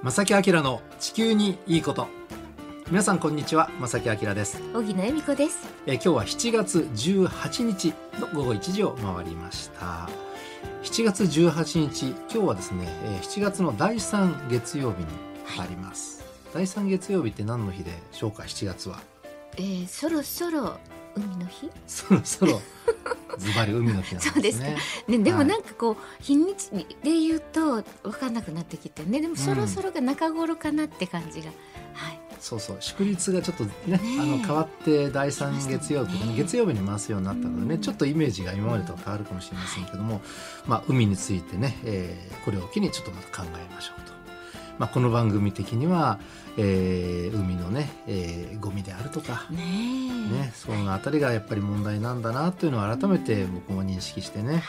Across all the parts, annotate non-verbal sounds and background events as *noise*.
正木明の地球にいいこと。皆さんこんにちは正木明です。荻野恵美子です。えー今日は7月18日の午後1時を回りました。7月18日今日はですね、えー7月の第3月曜日にあります、第3月曜日って何の日でしょうか7月は。えー、そろそろ海の日？そろそろズバリ海の日なんですね。そうですか。ね、でもはい。なんかこう日にちで言うと分かんなくなってきてね。でもそろそろが中頃かなって感じが、はい。そうそう。祝日がちょっとねねえ。あの変わって第3月曜日ねね。月曜日に回すようになったのでねうん。ちょっとイメージが今までとは変わるかもしれませんけども、まあ、海についてね、えーこれを機にちょっとまた考えましょうと、まあ、この番組的には、えー海のね、えーゴミであるとか、ねえ。ね、そのあたりがやっぱり問題なんだなというのを改めて僕も認識してねはい。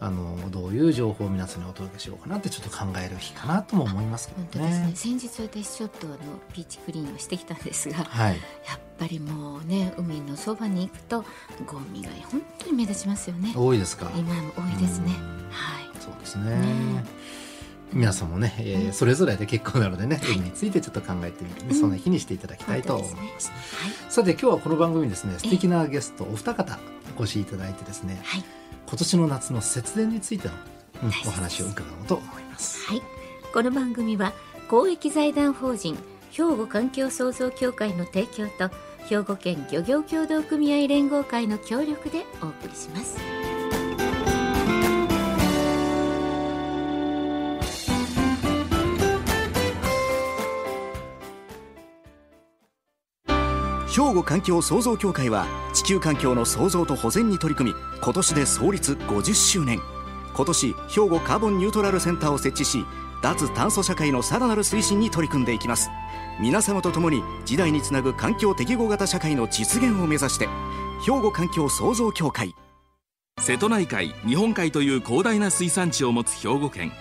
あのどういう情報を皆さんにお届けしようかなってちょっと考える日かなとも思いますけ本当どね。ですね。先日私ちょっとあのビーチクリーンをしてきたんですがやっはいぱりもうね海のそばに行くとゴミが本当に目立ちますよね。多いですか？今も多いですね。うん。はい。そうですね。ね皆さんもね、えーうん。それぞれで結構なのでね、海についてちょっと考えてみる、ねうん。そんな日にしていただきたいと思います。ですね。さて今日はこの番組にですね、素敵なゲストお二方お越しいただいてですね、はい、はい今年の夏の節電についての、うんお話を伺おうと思います。はい、この番組は公益財団法人兵庫環境創造協会の提供と兵庫県漁業協同組合連合会の協力でお送りします兵庫環境創造協会は地球環境の創造と保全に取り組み今年で創立50周年。今年兵庫カーボンニュートラルセンターを設置し脱炭素社会のさらなる推進に取り組んでいきます。皆様と共に時代につなぐ環境適合型社会の実現を目指して兵庫環境創造協会。瀬戸内海日本海という広大な水産地を持つ兵庫県。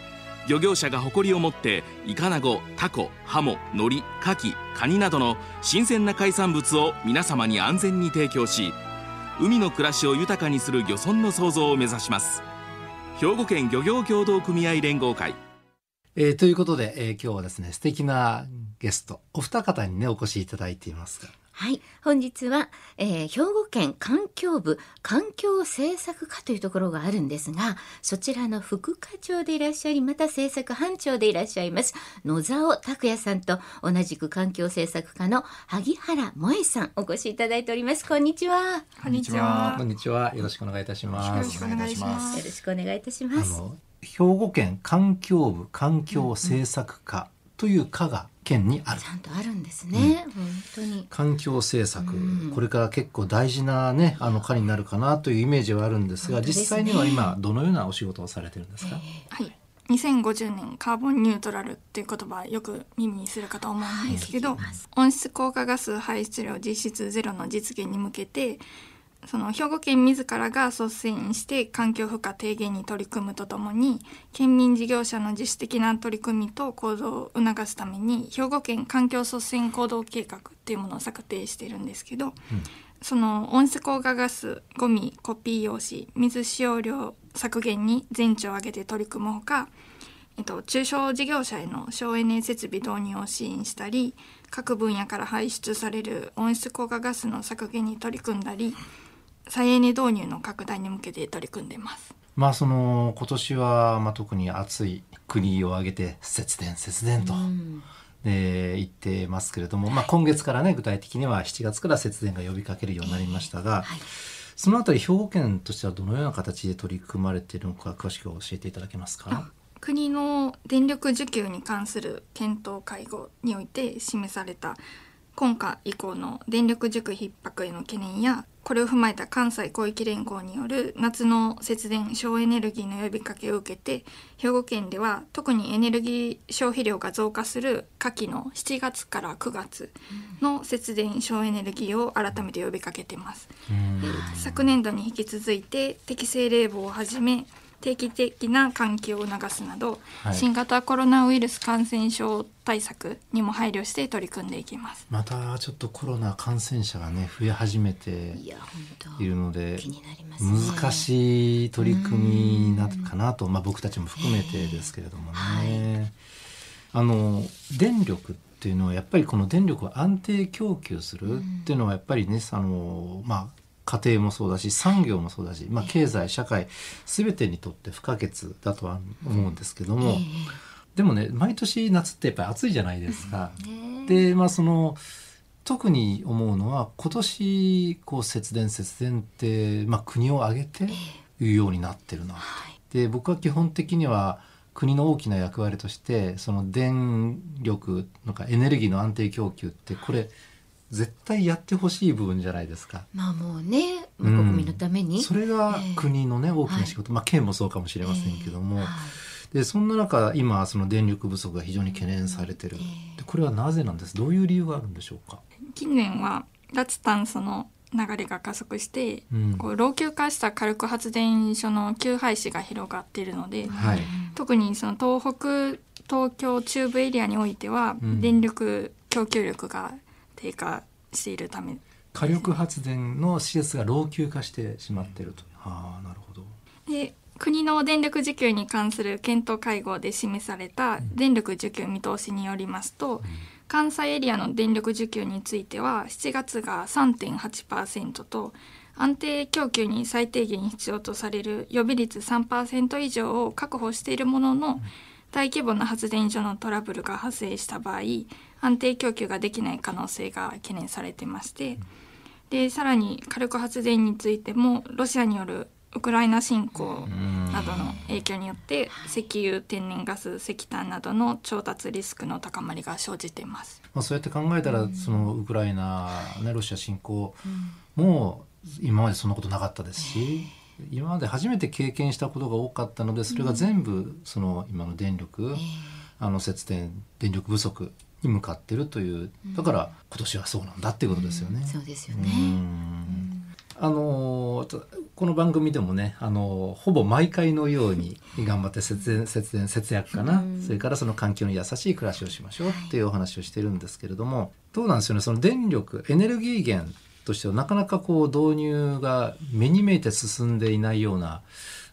漁業者が誇りを持ってイカナゴタコハモノリカキカニなどの新鮮な海産物を皆様に安全に提供し海の暮らしを豊かにする漁村の創造を目指します。兵庫県漁業協同組合連合会。えーということで、えー今日はですね素敵なゲストお二方にねお越しいただいていますが、はい。本日は、えー兵庫県環境部環境政策課というところがあるんですがそちらの副課長でいらっしゃりまた政策班長でいらっしゃいます野沢拓也さんと同じく環境政策課の萩原萌さんお越しいただいております。こんにちは。こんにちは。こんにちは。よろしくお願いいたします。よろしくお願いします。よろしくお願いいたします。あの兵庫県環境部環境政策課という課が県にある。ちゃんとあるんですね、本当に。環境政策、うん。これから結構大事なねあの課になるかなというイメージはあるんですがすね。実際には今どのようなお仕事をされてるんですか、はい。2050年カーボンニュートラルっていう言葉よく耳にするかと思うんですけど、はい温室効果ガス排出量実質ゼロの実現に向けてその兵庫県自らが率先して環境負荷低減に取り組むとともに県民事業者の自主的な取り組みと行動を促すために兵庫県環境率先行動計画っていうものを策定しているんですけど、その温室効果ガスゴミコピー用紙水使用量削減に全地を挙げて取り組むほか、えっと、中小事業者への省エネ設備導入を支援したり各分野から排出される温室効果ガスの削減に取り組んだり再エネ導入の拡大に向けて取り組んでいます。まあその今年はまあ特に暑い国を挙げて節電節電と、うんで言ってますけれども、まあ、今月からね具体的には7月から節電が呼びかけるようになりましたが、はいそのあたり兵庫県としてはどのような形で取り組まれているのか詳しく教えていただけますか？国の電力需給に関する検討会合において示された今夏以降の電力需給逼迫への懸念やこれを踏まえた関西広域連合による夏の節電省エネルギーの呼びかけを受けて兵庫県では特にエネルギー消費量が増加する夏季の7月から9月の節電省エネルギーを改めて呼びかけています。うん昨年度に引き続いて適正冷房をはじめ定期的な換気を促すなど、はい新型コロナウイルス感染症対策にも配慮して取り組んでいきます。またちょっとコロナ感染者がね増え始めているので難しい取り組みになるかなと、まあ、僕たちも含めてですけれどもね。あの電力っていうのはやっぱりこの電力を安定供給するっていうのはやっぱりね、あのまあ家庭もそうだし産業もそうだし、まあ、経済社会全てにとって不可欠だとは思うんですけども、でもね毎年夏ってやっぱり暑いじゃないですか。でまあその特に思うのは今年こう節電節電って、まあ、国を挙げて言うようになってるなと。で僕は基本的には国の大きな役割としてその電力なんかエネルギーの安定供給ってこれ絶対やってほしい部分じゃないですか。まあもうね、まあうん国民のために。それがええ国のね大きな仕事、まあ県もそうかもしれませんけども、ええ。はいでそんな中今その電力不足が非常に懸念されてる、ええ。でこれはなぜなんです？どういう理由があるんでしょうか、近年は脱炭素の流れが加速して、うん。こう老朽化した火力発電所の休廃止が広がっているので、はい。特にその東北東京中部エリアにおいては、うん。電力供給力が低下しているため火力発電の施設が老朽化してしまっていると。ああなるほど。で国の電力需給に関する検討会合で示された電力需給見通しによりますと、関西エリアの電力需給については7月が3.8%と安定供給に最低限必要とされる予備率3%以上を確保しているものの大規模な発電所のトラブルが発生した場合安定供給ができない可能性が懸念されてましてでさらに火力発電についてもロシアによるウクライナ侵攻などの影響によって石油天然ガス石炭などの調達リスクの高まりが生じています。まあ、そうやって考えたら、そのウクライナ、ね、ロシア侵攻も今までそんなことなかったですし、今まで初めて経験したことが多かったのでそれが全部その今の電力、あの節電電力不足に向かってるというだから今年はそうなんだっていうことですよね。そうですようね。んあのーこの番組でもね、あのーほぼ毎回のように頑張って節電節電節約かな、それからその環境に優しい暮らしをしましょうっていうお話をしてるんですけれども、どうなんですよねその電力エネルギー源としてはなかなかこう導入が目に見えて進んでいないような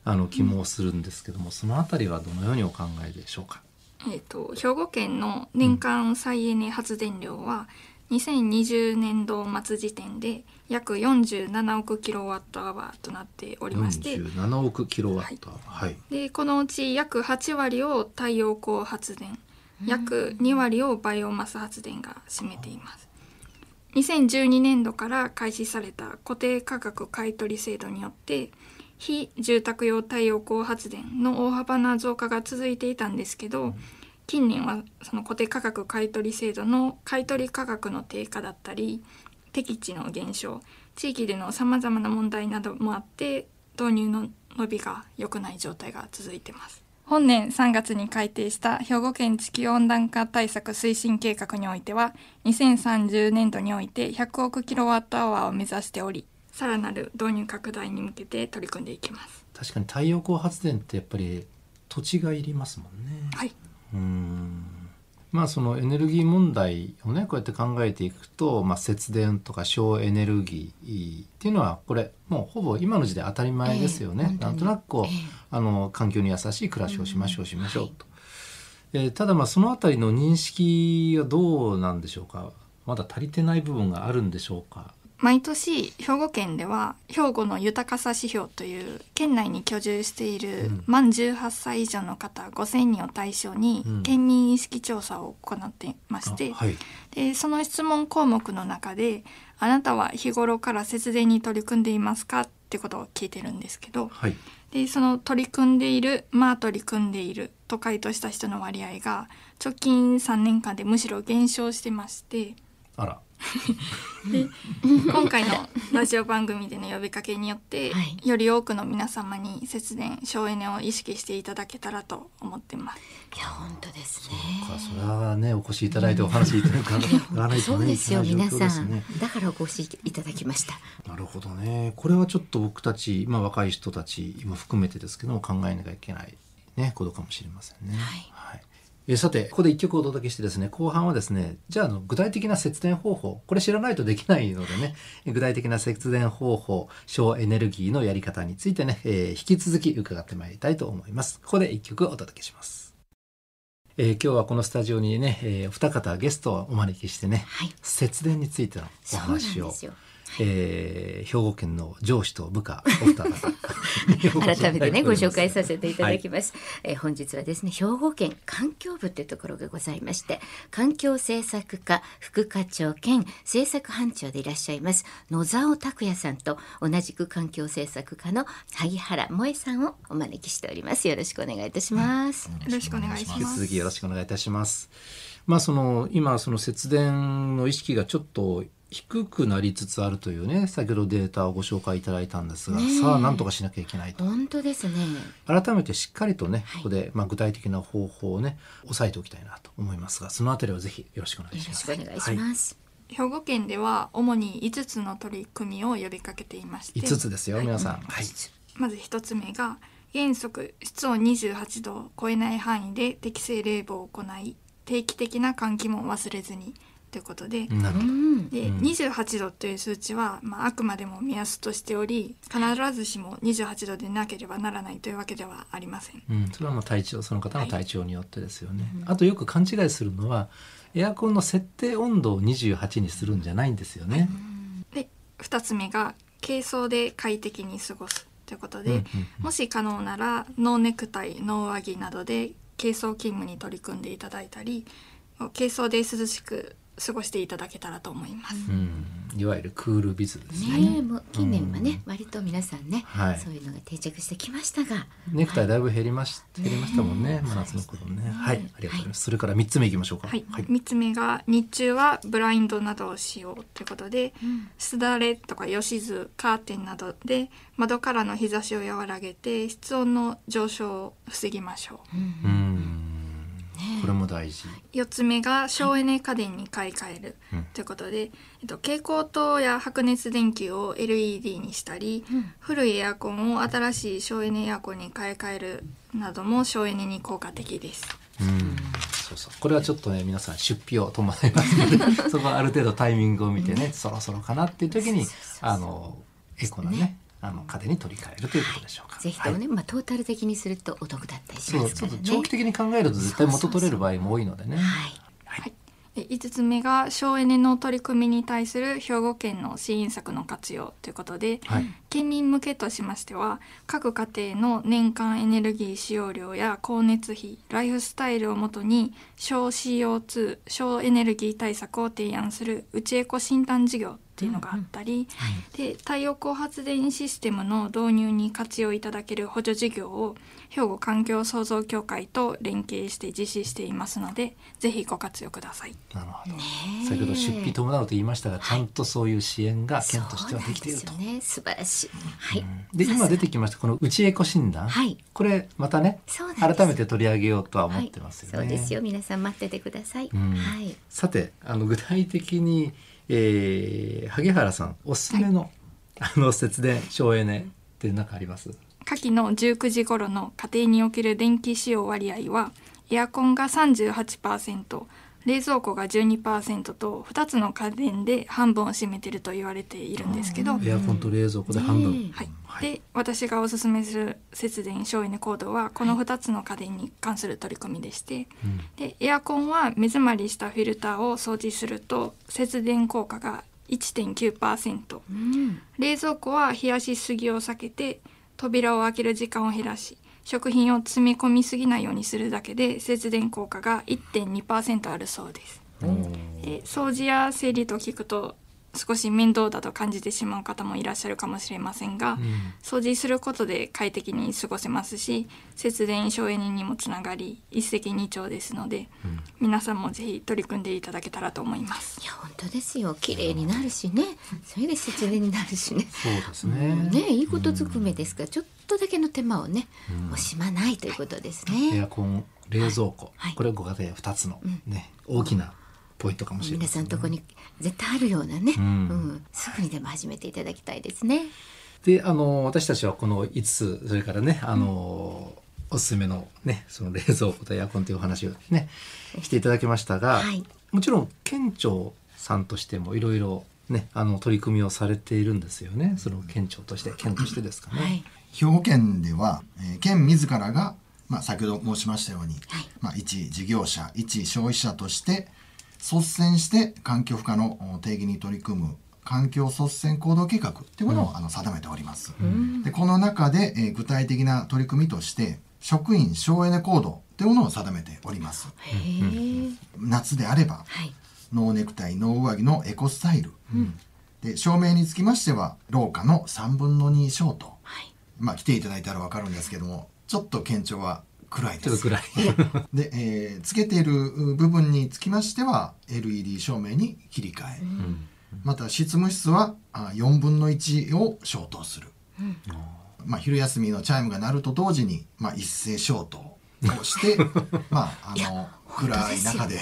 あの気もするんですけども、そのあたりはどのようにお考えでしょうか？えー、と兵庫県の年間再エネ発電量は2020年度末時点で約47億キロワットアワーとなっておりまして。47億キロワットアワー。はい、でこのうち約8割を太陽光発電約2割をバイオマス発電が占めています。2012年度から開始された固定価格買取制度によって非住宅用太陽光発電の大幅な増加が続いていたんですけど近年はその固定価格買取制度の買取価格の低下だったり適地の減少地域でのさまざまな問題などもあって導入の伸びが良くない状態が続いてます。本年3月に改定した兵庫県地球温暖化対策推進計画においては2030年度において100億キロワットアワーを目指しておりさらなる導入拡大に向けて取り組んでいきます。確かに太陽光発電ってやっぱり土地がいりますもんね。はい。うん。まあそのエネルギー問題をねこうやって考えていくと、まあ、節電とか省エネルギーっていうのはこれもうほぼ今の時代当たり前ですよね。ええ本当に。なんとなくこう、ええ。あの環境に優しい暮らしをしましょうしましょうと。えーただまあそのあたりの認識はどうなんでしょうか？まだ足りてない部分があるんでしょうか？毎年兵庫県では兵庫の豊かさ指標という県内に居住しているうん満18歳以上の方5,000人を対象にうん県民意識調査を行っていまして、あはいでその質問項目の中で「あなたは日頃から節電に取り組んでいますか?」ってことを聞いてるんですけどはいでその取り組んでいる「まあ取り組んでいる」と回答した人の割合が直近3年間でむしろ減少してまして。あら今回のラジオ番組での呼びかけによって、はいより多くの皆様に節電省エネを意識していただけたらと思ってますいや本当ですね。かそれはねお越しいただいてお話いただかないとそうねですよ皆さん。だからお越しいただきました。なるほどね。これはちょっと僕たち、まあ、若い人たちも含めてですけども考えなきゃいけない、ね、ことかもしれませんね。はいえさてここで一曲お届けしてですね後半はですねじゃああの具体的な節電方法これ知らないとできないのでね具体的な節電方法省エネルギーのやり方についてね、えー引き続き伺ってまいりたいと思います。ここで一曲お届けします。えー今日はこのスタジオにね、えーお二方ゲストをお招きしてね、はい節電についてのお話を。えー兵庫県の上司と部下 *laughs* お二方改めてねご紹介させせていただきます、えー本日はですね兵庫県環境部というところがございまして環境政策課副課長兼政策班長でいらっしゃいます野沢拓也さんと同じく環境政策課の萩原萌さんをお招きしております。よろしくお願いいたします、よろしくお願いし引きます続きよろしくお願いいたします。まあその今その節電の意識がちょっと低くなりつつあるというね先ほどデータをご紹介いただいたんですが、ねえ。さあ何とかしなきゃいけないと。本当ですね。改めてしっかりとねここでまあ具体的な方法をね押さえておきたいなと思いますがそのあたりはぜひよろしくお願いよろしします。くお願いします、兵庫県では主に5つの取り組みを呼びかけていまして5つですよ皆さん。はい。まず1つ目が原則室温28度を超えない範囲で適正冷房を行い定期的な換気も忘れずにということで、なるほど。うん。で28度という数値は、まあ、あくまでも目安としており必ずしも28度でなければならないというわけではありません。うん、それはもう体調その方の体調によってですよね、あとよく勘違いするのはエアコンの設定温度を28にするんじゃないんですよね、で2つ目が軽装で快適に過ごすということで、うんうんもし可能ならノーネクタイノー上着などで軽装勤務に取り組んでいただいたり軽装で涼しく過ごしていただけたらと思います。うん、いわゆるクールビズですね。ねえもう近年はね、割と皆さんね、はい。そういうのが定着してきましたが。ネクタイだいぶ減りまし減りましたもんね真夏の頃ね。はい、ありがとうございます、それから三つ目いきましょうか。はい、3つ目が日中はブラインドなどを使用ということで、すだれとかよしずカーテンなどで窓からの日差しを和らげて室温の上昇を防ぎましょう。うんこれも大事。4つ目が省エネ家電に買い替える。うん。ということで、えっと、蛍光灯や白熱電球を LED にしたり、古いエアコンを新しい省エネエアコンに買い替えるなども省エネに効果的です。うん。そうそう。これはちょっとね皆さん出費を伴いますのでそこはある程度タイミングを見てね、そろそろかなっていう時にあのエコなねあの家電に取り替えるということでしょうか。ぜひともね、まあトータル的にするとお得だったりしますからね。長期的に考えると絶対元取れる場合も多いのでね。はい。はい、で5つ目が省エネの取り組みに対する兵庫県の支援策の活用ということで、はい県民向けとしましては各家庭の年間エネルギー使用量や光熱費ライフスタイルをもとに省 CO2 省エネルギー対策を提案するうちエコ診断事業っていうのがあったり、で太陽光発電システムの導入に活用いただける補助事業を兵庫環境創造協会と連携して実施していますのでぜひご活用ください。なるほど。先ほど出費伴うと言いましたが、ちゃんとそういう支援が県としてはできているとそう。なんですよね。素晴らしい。はい。で今出てきましたこの内エコ診断、はいこれまたねそうなんです改めて取り上げようとは思ってますよね。はい、そうですよ。皆さん待っててください。うんはい。さてあの具体的に、えー、萩原さんおすすめの、あの節電省エネって何かあります？夏季の19時頃の家庭における電気使用割合はエアコンが38%冷蔵庫が12%と2つの家電で半分を占めていると言われているんですけど、エアコンと冷蔵庫で半分、ねはいはい。で私がおすすめする節電省エネ行動はこの2つの家電に関する取り組みでして、うん。でエアコンは目詰まりしたフィルターを掃除すると節電効果が1.9%うん。冷蔵庫は冷やしすぎを避けて扉を開ける時間を減らし食品を詰め込みすぎないようにするだけで節電効果が1.2%あるそうです。掃除や整理と聞くと少し面倒だと感じてしまう方もいらっしゃるかもしれませんが、うん掃除することで快適に過ごせますし節電省エネにもつながり一石二鳥ですので、皆さんもぜひ取り組んでいただけたらと思いますい。や本当ですよ。綺麗になるしね。それで節電になるしね。そうですね。ねいいことずくめですからちょっとだけの手間をね、惜しまないということですね。エアコン冷蔵庫、はいこれご家庭2つの、ね大きなポイントかもしれま皆せん、ね、さんとこに絶対あるようなね、ううん。んすぐにでも始めていただきたいですね。であの私たちはこの5つそれからねあの、おすすめのねその冷蔵庫とエアコンというお話をねしていただきましたが、はい。もちろん県庁さんとしてもいろいろねあの取り組みをされているんですよね。その県庁として県としてですかね。はい。兵庫県では、えー県自らが、まあ、先ほど申しましたように、まあ、一事業者一消費者として率先して環境負荷の定義に取り組む環境率先行動計画っていうものを、あの定めております。でこの中で、えー具体的な取り組みとして職員省エネ行動っていうものを定めております。夏であればはい。ノーネクタイノー上着のエコスタイル、で照明につきましては廊下の3分の2ショート、はい。まあ来ていただいたら分かるんですけどもちょっと県庁は暗いです。ちょっと暗い。で、えーつけている部分につきましては LED 照明に切り替え、また執務室はあ4分の1を消灯する、まあ、昼休みのチャイムが鳴ると同時に、まあ、一斉消灯をして *laughs* まああの暗い中で。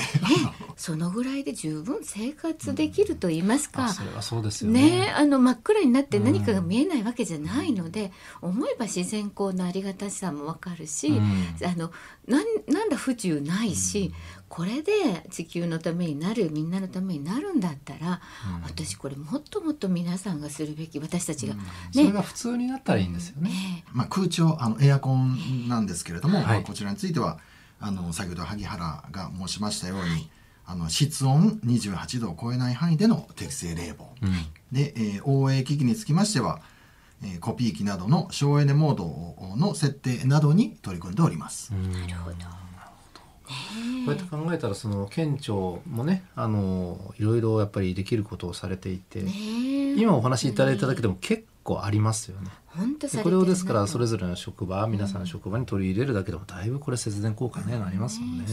そのぐらいで十分生活できると言いますか。あそれはそうですよね。ねえあの真っ暗になって何かが見えないわけじゃないので、思えば自然光のありがたさもわかるし、ん。あのなんなんだ不自由ないし、これで地球のためになるみんなのためになるんだったら、私これもっともっと皆さんがするべき私たちが、ね。それが普通になったらいいんですよね。ね。まあ、空調あのエアコンなんですけれども、はい。まあこちらについてはあの先ほど萩原が申しましたように、あの室温28度を超えない範囲での適正冷房、で、えー、応援機器につきましては、えーコピー機などの省エネモードの設定などに取り組んでおります。なるほど。こうやって考えたらその県庁もねあのいろいろやっぱりできることをされていて、今お話しいただいただけでも結構ありますよね。本当これをですからそれぞれの職場皆さんの職場に取り入れるだけでもだいぶこれ節電効果ねなりますもんね。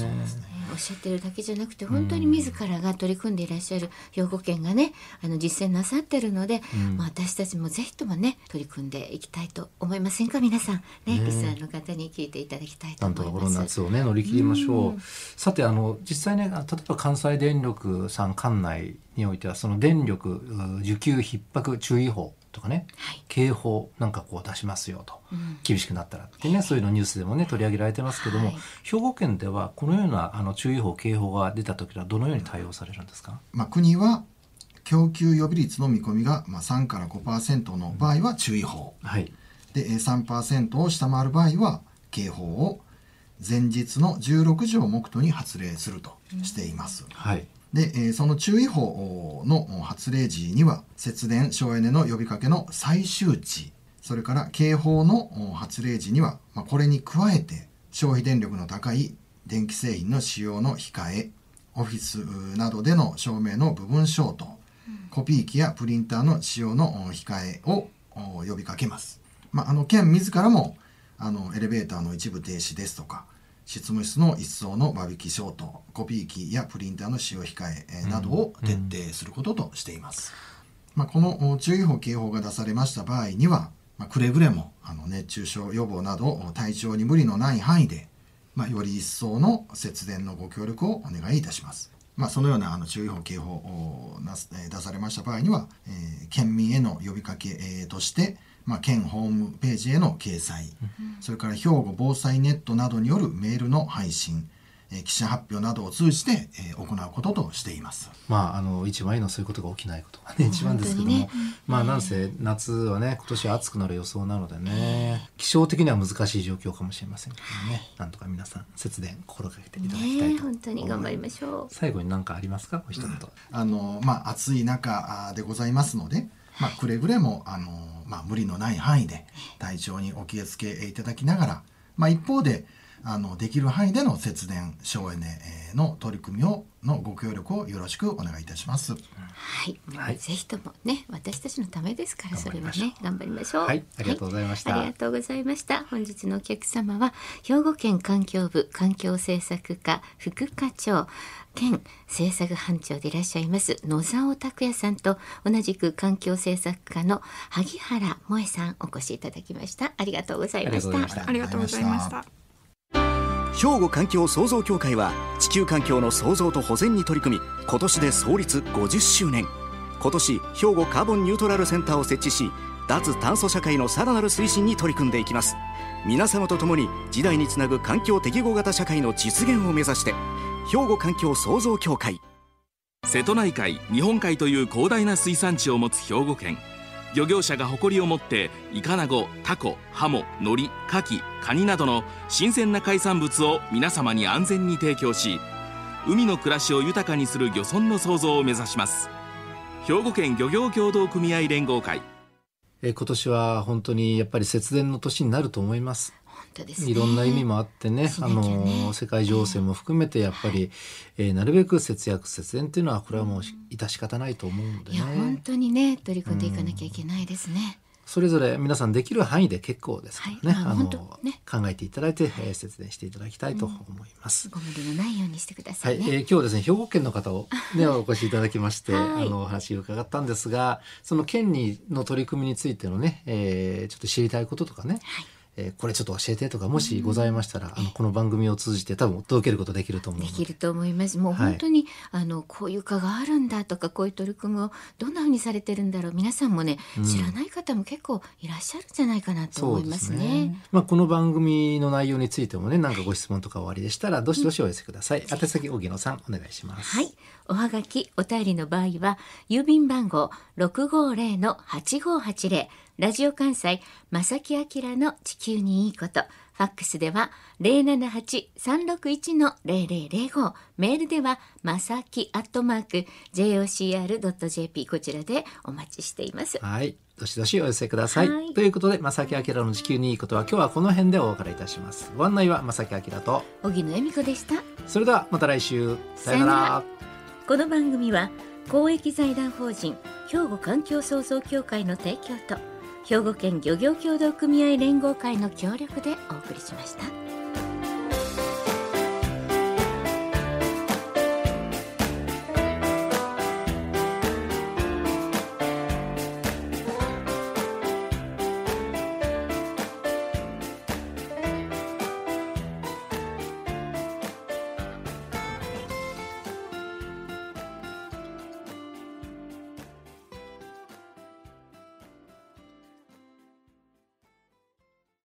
おっしゃってるだけじゃなくて本当に自らが取り組んでいらっしゃる兵庫県がねあの実践なさってるので、まあ、私たちもぜひともね取り組んでいきたいと思いませんか？皆さんねリスナーの方に聞いていただきたいとなんとかこの思います。夏をね乗り切りましょう。さてあの実際ねあ例えば関西電力さん管内においてはその電力う需給逼迫注意報とかね、はい警報なんかこう出しますよと、厳しくなったらってねそういうのニュースでもね取り上げられてますけども、はい兵庫県ではこのようなあの注意報警報が出た時はどのように対応されるんですか？まあ、国は供給予備率の見込みが、まあ、3から5%の場合は注意報、はい。でえー3%を下回る場合は警報を前日の16時を目途に発令するとしています。はい。で、えーその注意報の発令時には節電省エネの呼びかけの最終値それから警報のお発令時には、まあ、これに加えて消費電力の高い電気製品の使用の控えオフィスなどでの照明の部分消灯、コピー機やプリンターの使用のお控えをお呼びかけます。まあ、あの県自らもあのエレベーターの一部停止ですとか執務室の一層の間引き消灯コピー機やプリンターの使用控ええーなどを徹底することとしています。まあ、このお注意報警報が出されました場合には、まあ、くれぐれもあの熱中症予防などお体調に無理のない範囲で、まあ、より一層の節電のご協力をお願いいたします。まあ、そのようなあの注意報警報を出されました場合には、えー県民への呼びかけ、えーとして、まあ、県ホームページへの掲載、それから兵庫防災ネットなどによるメールの配信、えー記者発表などを通じて、えー行うこととしています。まあ、あの一番いいのはそういうことが起きないことがね一番ですけども、ね。まあなんせ夏はね今年は暑くなる予想なのでね気象的には難しい状況かもしれませんけどね。なんとか皆さん節電心がけていただきたいとね本当に頑張りましょう。最後に何かありますか？お一言、あのまあ、暑い中でございますので、まあ、くれぐれもあの、まあ、無理のない範囲で体調にお気をつけいただきながら、まあ、一方であのできる範囲での節電省エネえーの取り組みをのご協力をよろしくお願いいたします。はい、はい。ぜひともね私たちのためですからそれはね頑張りましょう。はい。ありがとうございました。はありがとうございました。本日のお客様は兵庫県環境部環境政策課副課長県政策班長でいらっしゃいます野沢拓也さんと同じく環境政策課の萩原萌さんお越しいただきました。ありがとうございました。ありがとうございました。兵庫環境創造協会は地球環境の創造と保全に取り組み今年で創立50周年。今年兵庫カーボンニュートラルセンターを設置し脱炭素社会のさらなる推進に取り組んでいきます。皆様と共に時代につなぐ環境適合型社会の実現を目指して兵庫環境創造協会。瀬戸内海日本海という広大な水産地を持つ兵庫県。漁業者が誇りを持ってイカナゴタコハモノリカキカニなどの新鮮な海産物を皆様に安全に提供し海の暮らしを豊かにする漁村の創造を目指します兵庫県漁業協同組合連合会え今年は本当にやっぱり節電の年になると思います。ね。いろんな意味もあってね、しなあの世界情勢も含めてやっぱり、えーなるべく節約節電っていうのはこれはもう致し方ないと思うんでいや本ね。当にね取り組んでいかなきゃいけないですね、それぞれ皆さんできる範囲で結構ですからね、あのはい。あ本当ね。考えていただいて、えー節電していただきたいと思います。ご無理のないようにしてくださはい。い、ね、えー今日ですね兵庫県の方を、ね、お越しいただきまして、はい。あのお話を伺ったんですがその県にの取り組みについてのね、えーちょっと知りたいこととかね、えーこれちょっと教えてとかもしございましたら、あのこの番組を通じて多分届けることできると思うので。できると思います。もうはい。本当に、あのこういう科があるんだとかこういう取り組みをどんなふうにされてるんだろう。皆さんもね、知らない方も結構いらっしゃるんじゃないかなと思いますね。まあ、この番組の内容についてもね何かご質問とかおありでしたらどしどしお寄せください、宛先荻野さんお願いします。はい。おはがき、お便りの場合は、郵便番号650-8580、ラジオ関西、正木明の地球にいいこと、ファックスでは078-361-0005、メールでは、まさきアットマーク、jocr.jp、こちらでお待ちしています。はい。どしどしお寄せください、はい。ということで正木明の地球にいいことは今日はこの辺でお別れいたします。ご案内は正木明と。荻野恵美子でした。それではまた来週。さよなら。この番組は公益財団法人兵庫環境創造協会の提供と兵庫県漁業協同組合連合会の協力でお送りしました。